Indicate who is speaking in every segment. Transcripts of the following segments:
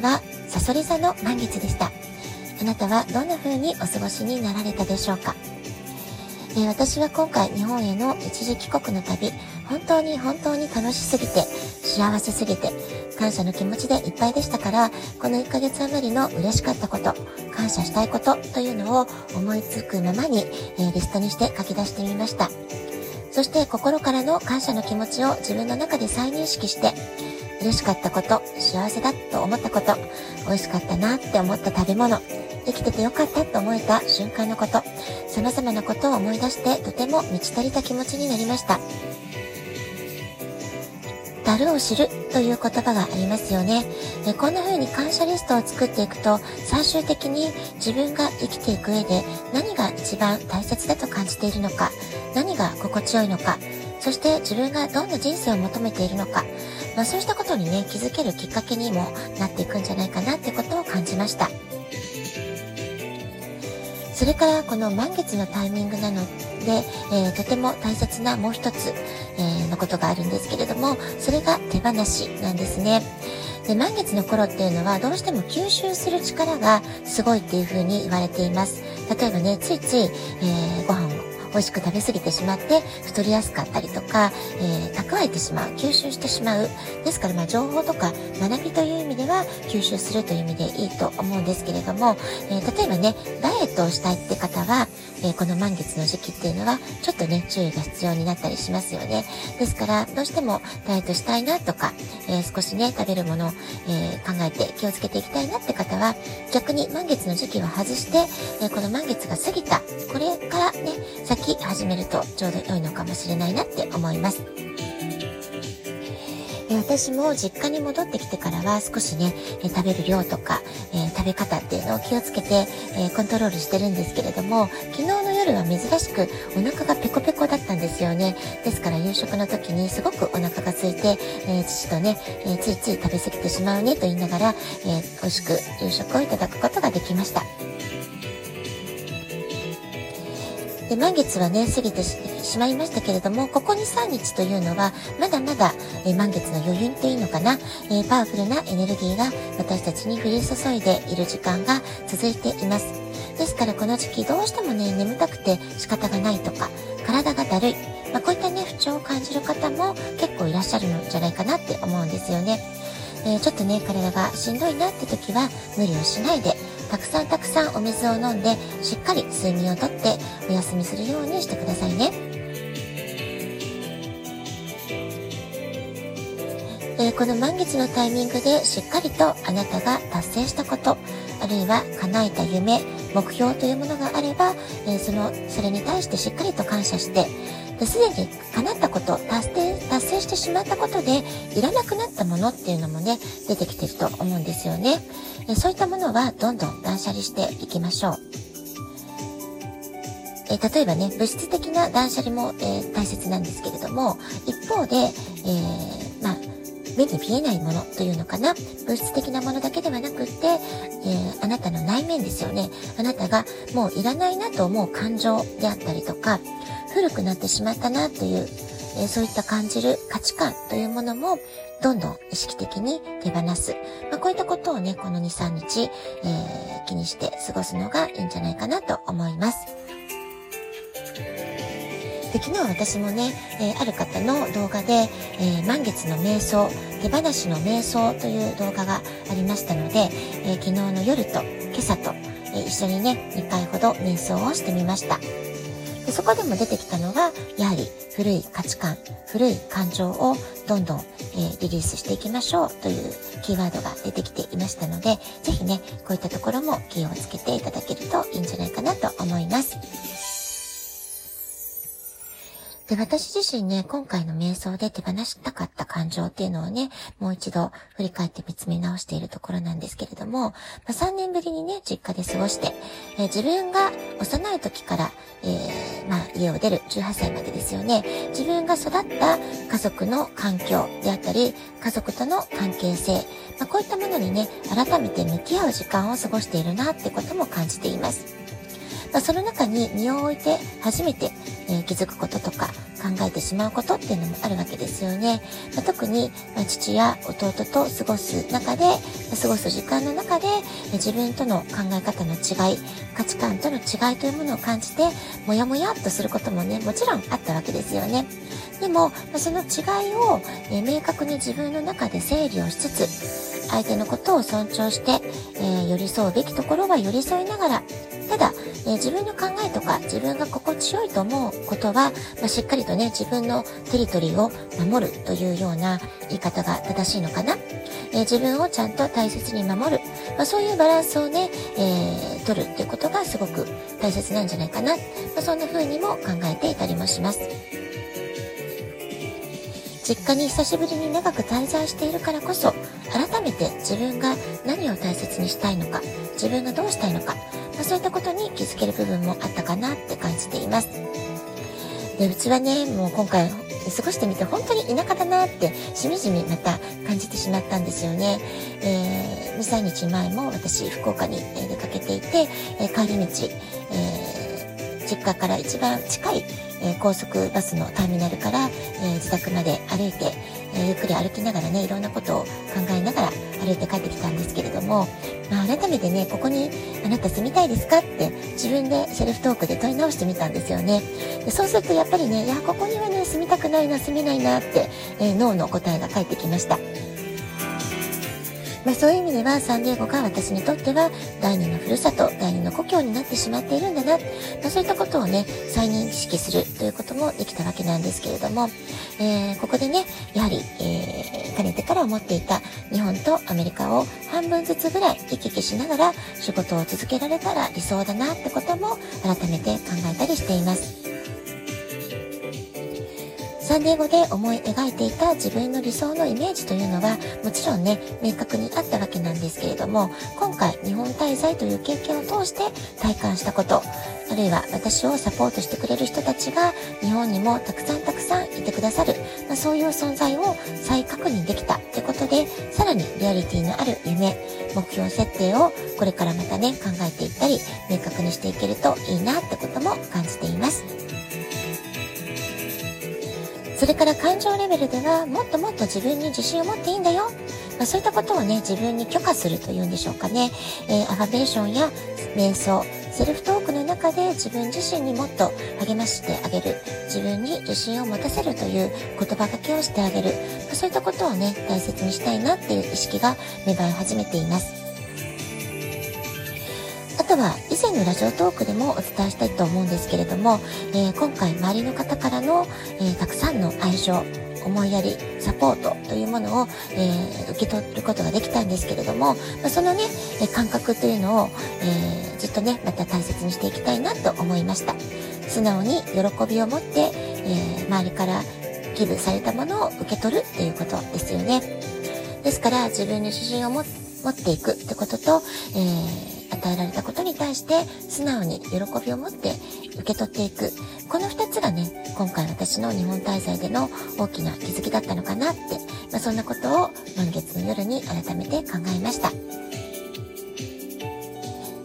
Speaker 1: はサソリ座の満月でした。あなたはどんな風にお過ごしになられたでしょうか、えー、私は今回日本への一時帰国の旅、本当に本当に楽しすぎて、幸せすぎて、感謝の気持ちでいっぱいでしたから、この1ヶ月余りの嬉しかったこと、感謝したいことというのを思いつくままに、えー、リストにして書き出してみました。そして心からの感謝の気持ちを自分の中で再認識して、嬉しかったこと、幸せだと思ったこと、美味しかったなって思った食べ物、生きててよかったと思えた瞬間のこと、様々なことを思い出してとても満ち足りた気持ちになりました。樽を知るという言葉がありますよね。えこんな風に感謝リストを作っていくと、最終的に自分が生きていく上で何が一番大切だと感じているのか、何が心地よいのか、そして自分がどんな人生を求めているのか、まあ、そうしたことにね、気づけるきっかけにもなっていくんじゃないかなってことを感じました。それからこの満月のタイミングなので、えー、とても大切なもう一つ、えー、のことがあるんですけれども、それが手放しなんですね。で満月の頃っていうのはどうしても吸収する力がすごいっていう風に言われています。例えばね、ついつい、えー、ご飯を美味しく食べ過ぎてしまって太りやすかったりとか、えー、蓄えてしまう、吸収してしまう。ですから、まあ、情報とか学びという意味では吸収するという意味でいいと思うんですけれども、えー、例えばね、ダイエットをしたいって方は、えー、この満月の時期っていうのは、ちょっとね、注意が必要になったりしますよね。ですから、どうしてもダイエットしたいなとか、え少しね、食べるものを、え考えて気をつけていきたいなって方は、逆に満月の時期は外して、えこの満月が過ぎた、これからね、先き始めるとちょうど良いのかもしれないなって思います。私も実家に戻ってきてからは少しね、え食べる量とか、え、食べ方っていうのを気をつけて、え、コントロールしてるんですけれども、昨日の夜は珍しくお腹がペコペコだったんですよね。ですから夕食の時にすごくお腹が空いて、え、父とね、えついつい食べ過ぎてしまうねと言いながら、え美味しく夕食をいただくことができました。で満月はね、過ぎてしまいましたけれども、ここ2、3日というのは、まだまだ、えー、満月の余韻っていうのかな、えー、パワフルなエネルギーが私たちに降り注いでいる時間が続いています。ですからこの時期どうしてもね、眠たくて仕方がないとか、体がだるい、まあ、こういったね、不調を感じる方も結構いらっしゃるんじゃないかなって思うんですよね。えー、ちょっとね、体がしんどいなって時は無理をしないで、たくさんたくさんお水を飲んで、しっかり睡眠をとってお休みするようにしてくださいね。えー、この満月のタイミングでしっかりとあなたが達成したこと、あるいは叶えた夢、目標というものがあれば、えー、その、それに対してしっかりと感謝して、すでに叶ったこと、達成、達成してしまったことで、いらなくなったものっていうのもね、出てきてると思うんですよね。えそういったものはどんどん断捨離していきましょう。え例えばね、物質的な断捨離も、え、大切なんですけれども、一方で、え、まあ、目に見えないものというのかな？物質的なものだけではなくって、えー、あなたの内面ですよね。あなたがもういらないなと思う感情であったりとか、古くなってしまったなという、えー、そういった感じる価値観というものも、どんどん意識的に手放す。まあ、こういったことをね、この2、3日、えー、気にして過ごすのがいいんじゃないかなと思います。で昨日私もね、えー、ある方の動画で、えー、満月の瞑想、手放しの瞑想という動画がありましたので、えー、昨日の夜と今朝と、え一緒にね、2回ほど瞑想をしてみました。でそこでも出てきたのが、やはり古い価値観、古い感情をどんどん、え、リリースしていきましょうというキーワードが出てきていましたので、ぜひね、こういったところも気をつけていただけるといいんじゃないかなと思います。で、私自身ね、今回の瞑想で手放したかった感情っていうのをね、もう一度振り返って見つめ直しているところなんですけれども、まあ、3年ぶりにね、実家で過ごして、えー、自分が幼い時から、えー、まあ、家を出る18歳までですよね、自分が育った家族の環境であったり、家族との関係性、まあ、こういったものにね、改めて向き合う時間を過ごしているなってことも感じています。まあ、その中に身を置いて初めて、えー、気づくこととか考えてしまうことっていうのもあるわけですよね。まあ、特に、まあ、父や弟と過ごす中で、過ごす時間の中で、自分との考え方の違い、価値観との違いというものを感じて、もやもやっとすることもね、もちろんあったわけですよね。でも、その違いを、え明確に自分の中で整理をしつつ、相手のことを尊重して、えー、寄り添うべきところは寄り添いながら、ただ、えー、自分の考えとか自分が心地よいと思うことは、まあ、しっかりとね、自分のテリトリーを守るというような言い方が正しいのかな。えー、自分をちゃんと大切に守る。まあ、そういうバランスをね、えー、取るっていうことがすごく大切なんじゃないかな。まあ、そんな風にも考えていたりもします。実家に久しぶりに長く滞在しているからこそ改めて自分が何を大切にしたいのか自分がどうしたいのかまあ、そういったことに気づける部分もあったかなって感じています。で、うちはね、もう今回過ごしてみて本当に田舎だなってしみじみまた感じてしまったんですよね。えー、2、3日前も私福岡に出かけていて、え帰り道、えー、実家から一番近い、え高速バスのターミナルから、え自宅まで歩いて、えゆっくり歩きながらね、いろんなことを考えながら歩いて帰ってきたんですけれども、まあ、改めてね、ここにあなた住みたいですかって自分でセルフトークで問い直してみたんですよね。でそうするとやっぱりね、いや、ここにはね、住みたくないな、住めないなって、えー、脳の答えが返ってきました。まあ、そういう意味ではサンディエゴが私にとっては第二のふるさと、第二の故郷になってしまっているんだな、まあ、そういったことをね、再認識するということもできたわけなんですけれども、えー、ここでね、やはり、えー、かねてから思っていた日本とアメリカを半分ずつぐらい行き来しながら仕事を続けられたら理想だなってことも改めて考えたりしています。サンディエゴで思い描いていた自分の理想のイメージというのはもちろんね明確にあったわけなんですけれども今回日本滞在という経験を通して体感したことあるいは私をサポートしてくれる人たちが日本にもたくさんたくさんいてくださる、まあ、そういう存在を再確認できたってことでさらにリアリティのある夢目標設定をこれからまたね考えていったり明確にしていけるといいなってことも感じています。それから感情レベルではもっともっと自分に自信を持っていいんだよ。まあ、そういったことをね、自分に許可するというんでしょうかね。えー、アファベーションや瞑想、セルフトークの中で自分自身にもっと励ましてあげる。自分に自信を持たせるという言葉がけをしてあげる。まあ、そういったことをね、大切にしたいなっていう意識が芽生え始めています。とは以前のラジオトークでもお伝えしたいと思うんですけれども、えー、今回周りの方からの、えー、たくさんの愛情、思いやり、サポートというものを、えー、受け取ることができたんですけれども、まあ、そのね、感覚というのを、えずっとね、また大切にしていきたいなと思いました。素直に喜びを持って、え周りから寄付されたものを受け取るっていうことですよね。ですから自分に自信を持っていくってことと、えー与えられたことに対して素直に喜びを持って受け取っていく。この2つがね、今回私の日本滞在での大きな気づきだったのかなって、まあ、そんなことを満月の夜に改めて考えました。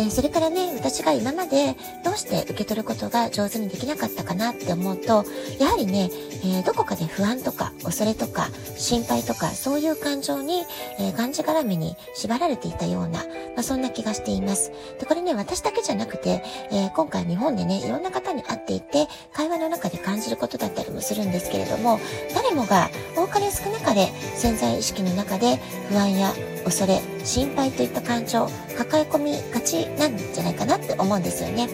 Speaker 1: えー、それからね、私が今までどうして受け取ることが上手にできなかったかなって思うと、やはりね、えー、どこかで不安とか恐れとか心配とかそういう感情に、えー、がんじがらめに縛られていたような、まあ、そんな気がしています。で、これね、私だけじゃなくて、えー、今回日本でね、いろんな方に会っていて、会話の中で感じることだったりもするんですけれども、誰もが多かれ少なかれ潜在意識の中で不安や恐れ、心配といった感情抱え込みがちなんじゃないかなって思うんですよね。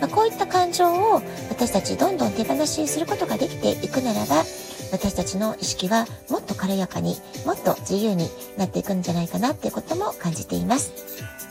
Speaker 1: まあ、こういった感情を私たちどんどん手放しにすることができていくならば、私たちの意識はもっと軽やかにもっと自由になっていくんじゃないかなっていうことも感じています。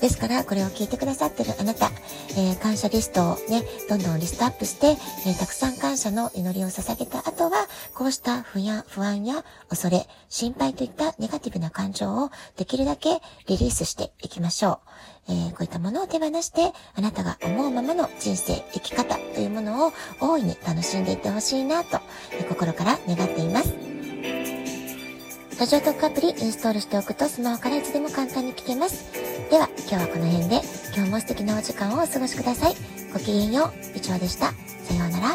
Speaker 1: ですから、これを聞いてくださってるあなた、えー、感謝リストをね、どんどんリストアップして、えー、たくさん感謝の祈りを捧げた後は、こうした不や不安や恐れ、心配といったネガティブな感情をできるだけリリースしていきましょう。えー、こういったものを手放して、あなたが思うままの人生、生き方というものを大いに楽しんでいってほしいなと、え心から願っています。ラジオトークアプリインストールしておくとスマホからいつでも簡単に聞けます。では、今日はこの辺で、今日も素敵なお時間をお過ごしください。ごきげんよう、以上でした。さようなら。